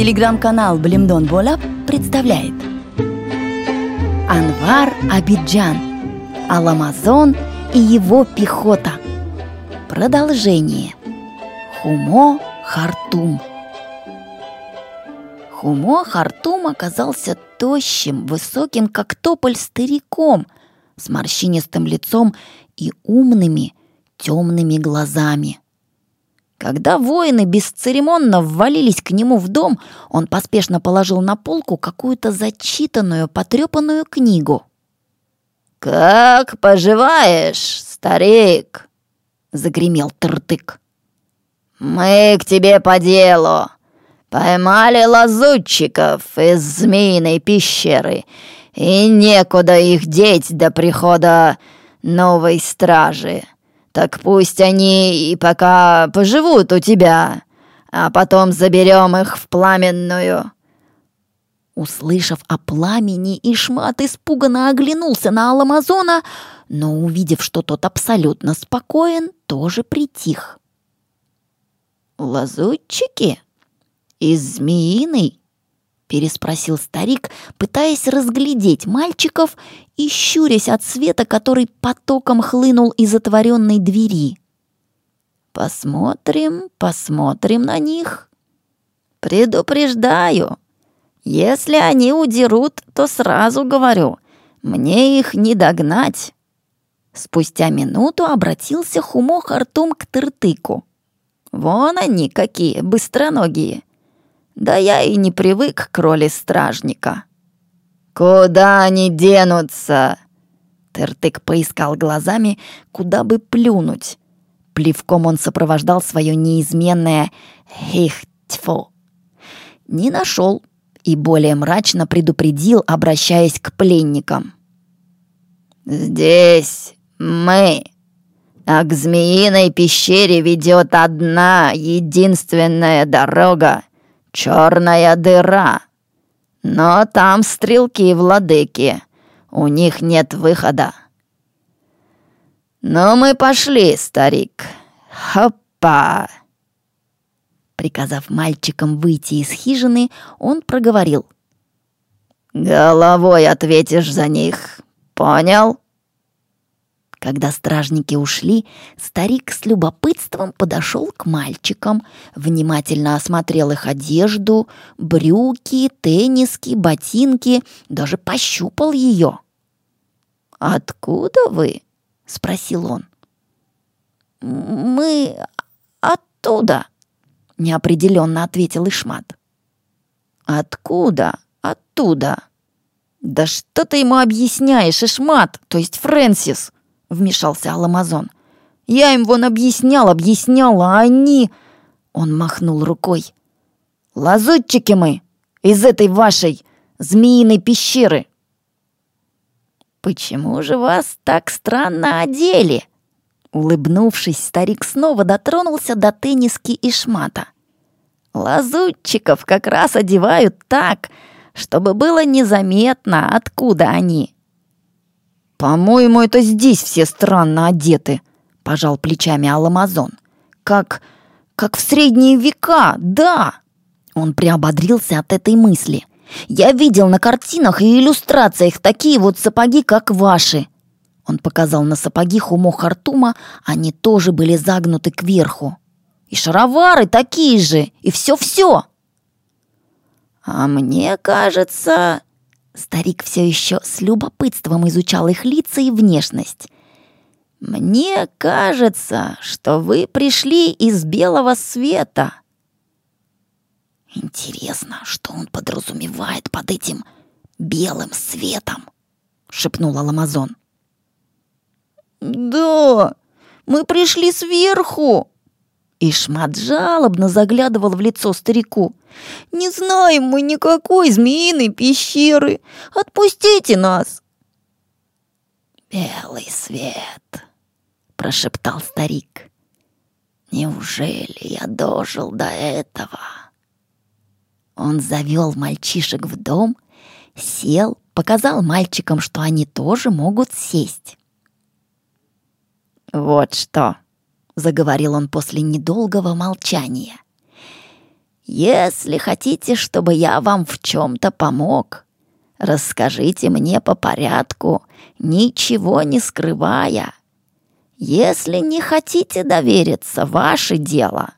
Телеграм-канал Блимдон Бола представляет. Анвар Абиджан Аламазон и его пехота Продолжение. Хумо Хартум. Хумо Хартум оказался тощим, высоким, как тополь, стариком с морщинистым лицом и умными темными глазами – когда воины бесцеремонно ввалились к нему в дом, он поспешно положил на полку какую-то зачитанную, потрепанную книгу. «Как поживаешь, старик?» — загремел Тыртык. «Мы к тебе по делу. Поймали лазутчиков из змеиной пещеры, и некуда их деть до прихода новой стражи. Так пусть они и пока поживут у тебя, а потом заберем их в пламенную». Услышав о пламени, Ишмат испуганно оглянулся на Аламазона, но, увидев, что тот абсолютно спокоен, тоже притих. «Лазутчики? Из змеиной?» Переспросил старик, пытаясь разглядеть мальчиков и щурясь от света, который потоком хлынул из отворенной двери. «Посмотрим, посмотрим на них. Предупреждаю, если они удерут, то сразу говорю, мне их не догнать». Спустя минуту обратился Хумо Хартум к Тыртыку. «Вон они какие, быстроногие!» Да я и не привык к роли стражника. «Куда они денутся?» Тертык поискал глазами, куда бы плюнуть. Плевком он сопровождал свое неизменное «хихтьфу». Не нашел и более мрачно предупредил, обращаясь к пленникам. «Здесь мы, а к змеиной пещере ведет одна единственная дорога, черная дыра. Но там стрелки владыки. У них нет выхода. «Ну, мы пошли, старик. Хопа!» Приказав мальчикам выйти из хижины, он проговорил. «Головой ответишь за них. Понял?» Когда стражники ушли, старик с любопытством подошел к мальчикам, внимательно осмотрел их одежду, брюки, тенниски, ботинки, даже пощупал ее. «Откуда вы?» — спросил он. «Мы оттуда», — неопределенно ответил Ишмат. «Откуда? Оттуда?» «Да что ты ему объясняешь, Ишмат, то есть Фрэнсис?» Вмешался Аламазон. «Я им вон объяснял, объяснял, а они...» Он махнул рукой. «Лазутчики мы из этой вашей змеиной пещеры!» «Почему же вас так странно одели?» Улыбнувшись, старик снова дотронулся до тенниски и шмата. «Лазутчиков как раз одевают так, чтобы было незаметно, откуда они. «По-моему, это здесь все странно одеты», — пожал плечами Аламазон. «Как... как в средние века, да!» Он приободрился от этой мысли. «Я видел на картинах и иллюстрациях такие вот сапоги, как ваши». Он показал на сапоги Хумо Хартума, они тоже были загнуты кверху. «И шаровары такие же, и все-все!» «А мне кажется...» Старик все еще с любопытством изучал их лица и внешность. «Мне кажется, что вы пришли из белого света». «Интересно, что он подразумевает под этим белым светом?» — шепнул Аламазон. «Да, мы пришли сверху!» Ишмат жалобно заглядывал в лицо старику. «Не знаем мы никакой змеиной пещеры! Отпустите нас!» «Белый свет!» — прошептал старик. «Неужели я дожил до этого?» Он завел мальчишек в дом, сел, показал мальчикам, что они тоже могут сесть. «Вот что!» Заговорил он после недолгого молчания. Если хотите, чтобы я вам в чем-то помог, расскажите мне по порядку, ничего не скрывая. Если не хотите довериться, ваше дело.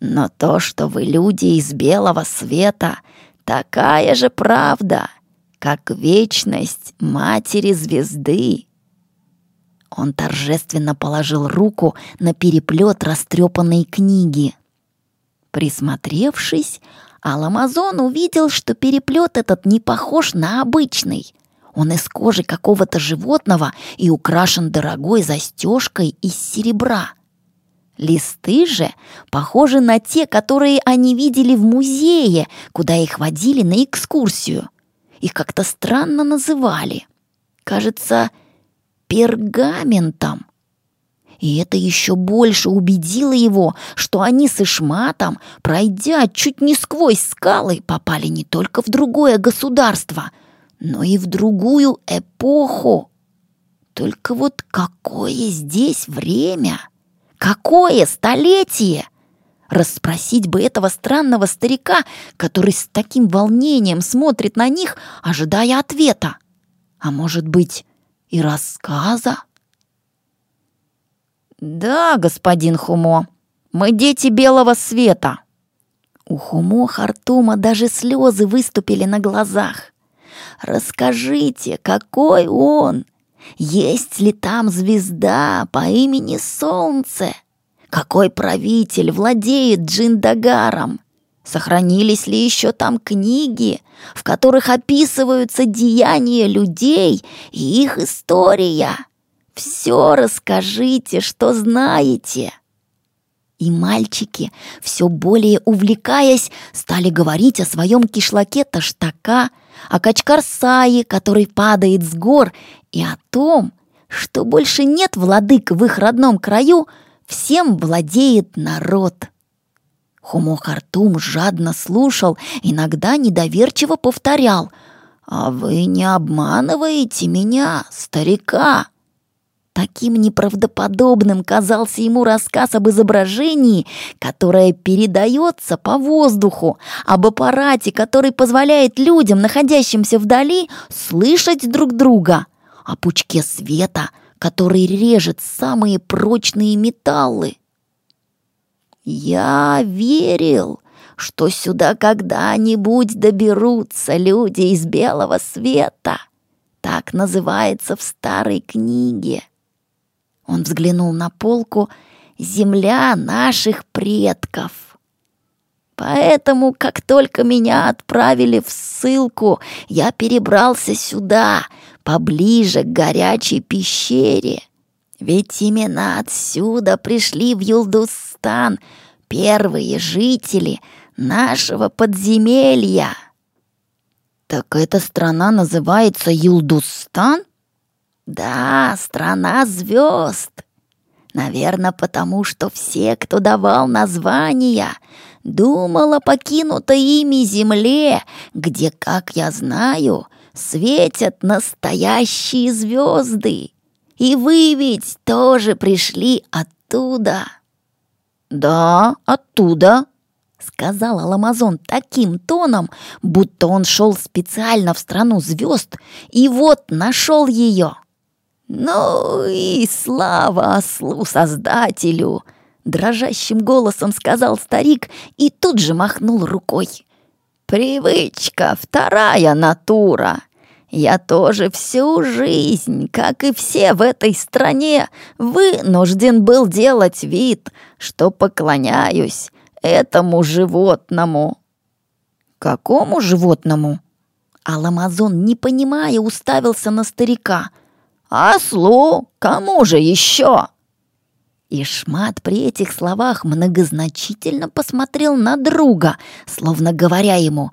Но то, что вы люди из белого света, такая же правда, как вечность матери звезды. Он торжественно положил руку на переплет растрепанной книги. Присмотревшись, Аламазон увидел, что переплет этот не похож на обычный. Он из кожи какого-то животного и украшен дорогой застежкой из серебра. Листы же похожи на те, которые они видели в музее, куда их водили на экскурсию. Их как-то странно называли. Кажется, пергаментом. И это еще больше убедило его, что они с Ишматом, пройдя чуть не сквозь скалы, попали не только в другое государство, но и в другую эпоху. Только вот какое здесь время? Какое столетие? Расспросить бы этого странного старика, который с таким волнением смотрит на них, ожидая ответа. А может быть, и рассказа? «Да, господин Хумо, мы дети белого света». У Хумо Хартума даже слезы выступили на глазах. «Расскажите, какой он? Есть ли там звезда по имени Солнце? Какой правитель владеет Джиндагаром? Сохранились ли еще там книги, в которых описываются деяния людей и их история?» Все расскажите, что знаете!» И мальчики, все более увлекаясь, стали говорить о своем кишлаке Таштака, о Качкарсае, который падает с гор, и о том, что больше нет владык в их родном краю, всем владеет народ. Хумо Хартум жадно слушал, иногда недоверчиво повторял «А вы не обманываете меня, старика?» Таким неправдоподобным казался ему рассказ об изображении, которое передается по воздуху, об аппарате, который позволяет людям, находящимся вдали, слышать друг друга, о пучке света, который режет самые прочные металлы. Я верил, что сюда когда-нибудь доберутся люди из белого света. Так называется в старой книге. Он взглянул на полку «Земля наших предков». Поэтому, как только меня отправили в ссылку, я перебрался сюда, поближе к горячей пещере. Ведь именно отсюда пришли в Юлдустан первые жители нашего подземелья. Так эта страна называется Юлдустан? Да, страна звезд. Наверное, потому что все, кто давал названия, думал о покинутой ими земле, где, как я знаю, светят настоящие звезды. И вы ведь тоже пришли оттуда. Да, оттуда, сказал Аламазон таким тоном, будто он шел специально в страну звезд и вот нашел ее. «Ну и слава ослу-создателю!» Дрожащим голосом сказал старик и тут же махнул рукой. «Привычка, вторая натура. Я тоже всю жизнь, как и все в этой стране, вынужден был делать вид, что поклоняюсь этому животному». «Какому животному?» Аламазон, не понимая, уставился на старика – «Ослу! Кому же еще?» Ишмат при этих словах многозначительно посмотрел на друга, словно говоря ему,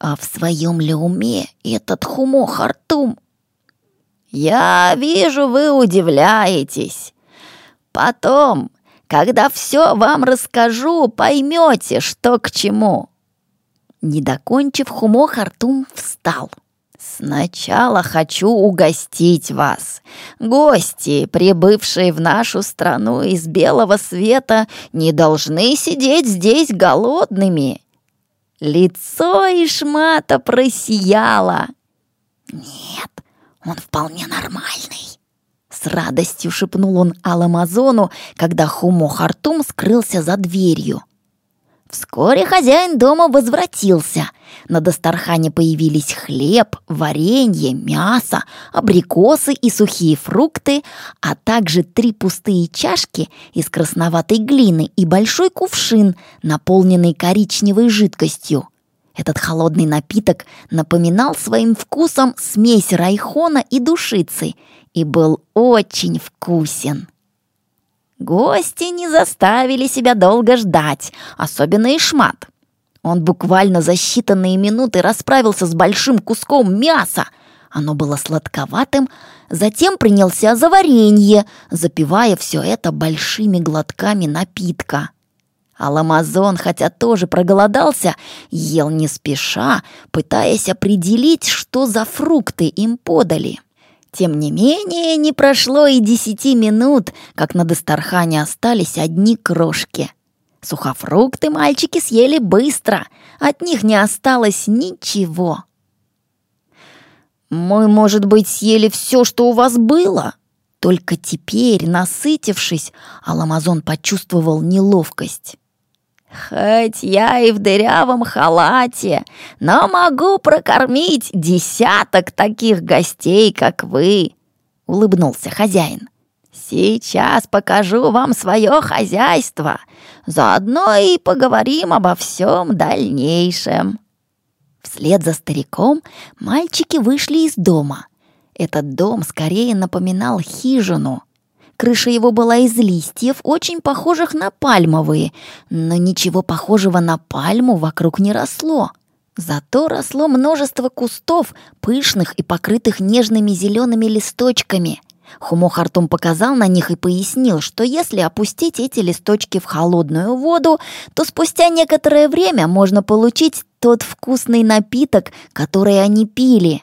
«А в своем ли уме этот хумо Хартум?» «Я вижу, вы удивляетесь. Потом, когда все вам расскажу, поймете, что к чему». Не докончив, хумо Хартум встал. Сначала хочу угостить вас. Гости, прибывшие в нашу страну из белого света, не должны сидеть здесь голодными. Лицо Ишмата просияло. «Нет, он вполне нормальный», — с радостью шепнул он Аламазону, когда Хумо Хартум скрылся за дверью. Вскоре хозяин дома возвратился. На Дастархане появились хлеб, варенье, мясо, абрикосы и сухие фрукты, а также три пустые чашки из красноватой глины и большой кувшин, наполненный коричневой жидкостью. Этот холодный напиток напоминал своим вкусом смесь райхона и душицы и был очень вкусен. Гости не заставили себя долго ждать, особенно Ишмат. Он буквально за считанные минуты расправился с большим куском мяса. Оно было сладковатым, затем принялся за варенье, запивая все это большими глотками напитка. Аламазон, хотя тоже проголодался, ел не спеша, пытаясь определить, что за фрукты им подали. Тем не менее, не прошло и десяти минут, как на Дастархане остались одни крошки. Сухофрукты мальчики съели быстро, от них не осталось ничего. «Мы, может быть, съели все, что у вас было?» Только теперь, насытившись, Аламазон почувствовал неловкость. Хоть я и в дырявом халате, но могу прокормить десяток таких гостей, как вы, улыбнулся хозяин. Сейчас покажу вам свое хозяйство, заодно и поговорим обо всем дальнейшем. Вслед за стариком мальчики вышли из дома. Этот дом скорее напоминал хижину, Крыша его была из листьев, очень похожих на пальмовые, но ничего похожего на пальму вокруг не росло. Зато росло множество кустов, пышных и покрытых нежными зелеными листочками. Хумо Хартум показал на них и пояснил, что если опустить эти листочки в холодную воду, то спустя некоторое время можно получить тот вкусный напиток, который они пили.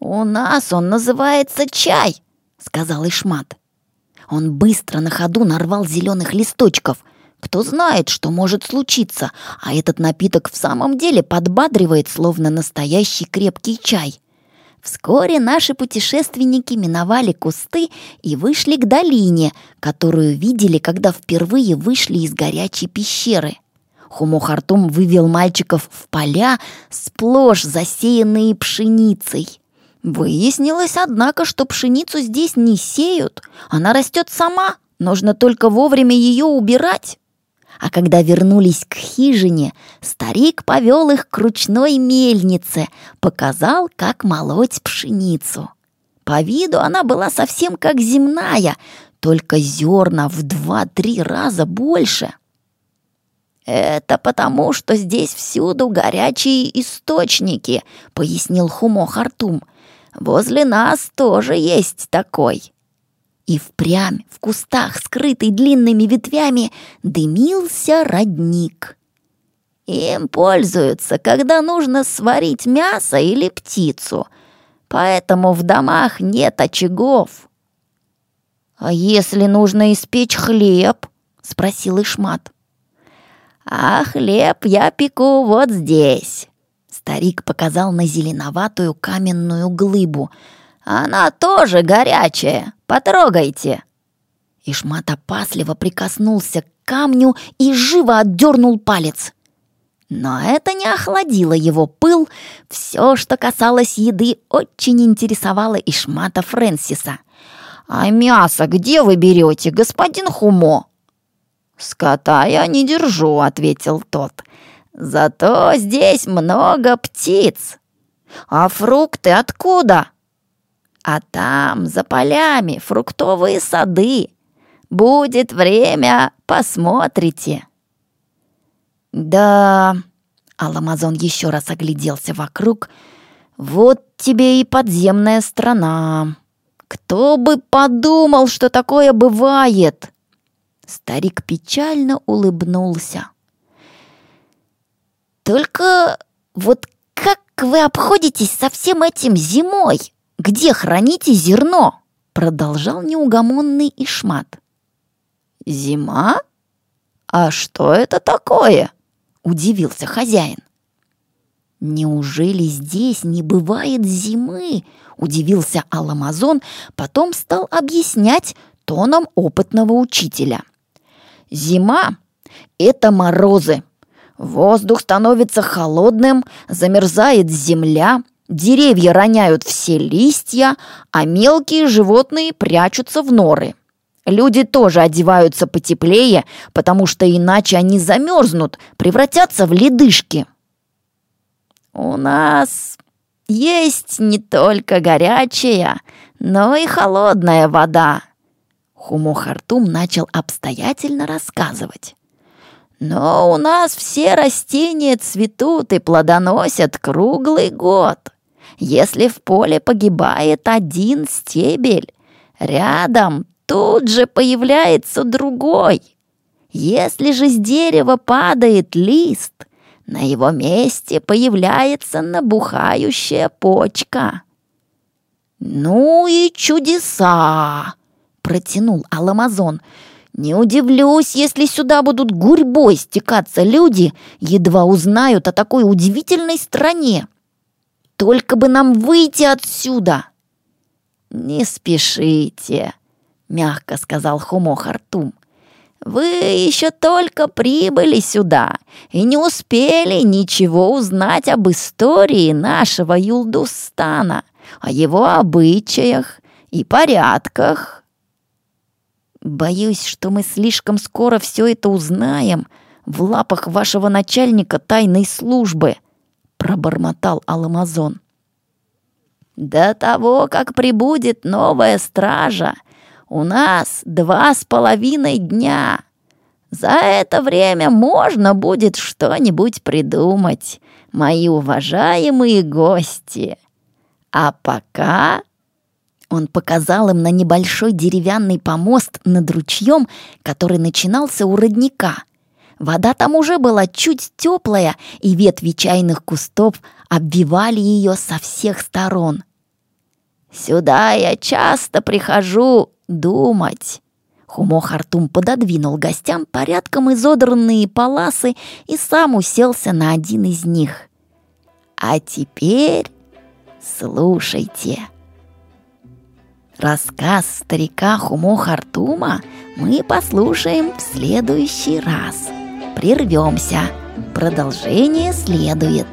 «У нас он называется чай», — сказал Ишмат. Он быстро на ходу нарвал зеленых листочков. Кто знает, что может случиться, а этот напиток в самом деле подбадривает, словно настоящий крепкий чай. Вскоре наши путешественники миновали кусты и вышли к долине, которую видели, когда впервые вышли из горячей пещеры. Хумохартум вывел мальчиков в поля, сплошь засеянные пшеницей. Выяснилось, однако, что пшеницу здесь не сеют. Она растет сама, нужно только вовремя ее убирать. А когда вернулись к хижине, старик повел их к ручной мельнице, показал, как молоть пшеницу. По виду она была совсем как земная, только зерна в два-три раза больше. «Это потому, что здесь всюду горячие источники», — пояснил Хумо Хартум — Возле нас тоже есть такой». И впрямь в кустах, скрытый длинными ветвями, дымился родник. Им пользуются, когда нужно сварить мясо или птицу, поэтому в домах нет очагов. «А если нужно испечь хлеб?» — спросил Ишмат. «А хлеб я пеку вот здесь», Старик показал на зеленоватую каменную глыбу. «Она тоже горячая! Потрогайте!» Ишмат опасливо прикоснулся к камню и живо отдернул палец. Но это не охладило его пыл. Все, что касалось еды, очень интересовало Ишмата Фрэнсиса. «А мясо где вы берете, господин Хумо?» «Скота я не держу», — ответил тот. Зато здесь много птиц. А фрукты откуда? А там, за полями, фруктовые сады. Будет время, посмотрите. Да, Аламазон еще раз огляделся вокруг. Вот тебе и подземная страна. Кто бы подумал, что такое бывает? Старик печально улыбнулся. Только вот как вы обходитесь со всем этим зимой? Где храните зерно?» Продолжал неугомонный Ишмат. «Зима? А что это такое?» Удивился хозяин. Неужели здесь не бывает зимы? Удивился Аламазон, потом стал объяснять тоном опытного учителя. Зима — это морозы. Воздух становится холодным, замерзает земля, деревья роняют все листья, а мелкие животные прячутся в норы. Люди тоже одеваются потеплее, потому что иначе они замерзнут, превратятся в ледышки. У нас есть не только горячая, но и холодная вода. Хумо Хартум начал обстоятельно рассказывать. Но у нас все растения цветут и плодоносят круглый год. Если в поле погибает один стебель, рядом тут же появляется другой. Если же с дерева падает лист, на его месте появляется набухающая почка. «Ну и чудеса!» — протянул Аламазон. «Не удивлюсь, если сюда будут гурьбой стекаться люди, едва узнают о такой удивительной стране. Только бы нам выйти отсюда!» «Не спешите!» — мягко сказал Хумо Хартум. «Вы еще только прибыли сюда и не успели ничего узнать об истории нашего Юлдустана, о его обычаях и порядках». «Боюсь, что мы слишком скоро все это узнаем в лапах вашего начальника тайной службы», — пробормотал Аламазон. «До того, как прибудет новая стража, у нас два с половиной дня. За это время можно будет что-нибудь придумать, мои уважаемые гости. А пока...» Он показал им на небольшой деревянный помост над ручьем, который начинался у родника. Вода там уже была чуть теплая, и ветви чайных кустов обвивали ее со всех сторон. «Сюда я часто прихожу думать». Хумо Хартум пододвинул гостям порядком изодранные паласы и сам уселся на один из них. «А теперь слушайте». Рассказ старика Хумо Хартума мы послушаем в следующий раз. Прервемся. Продолжение следует.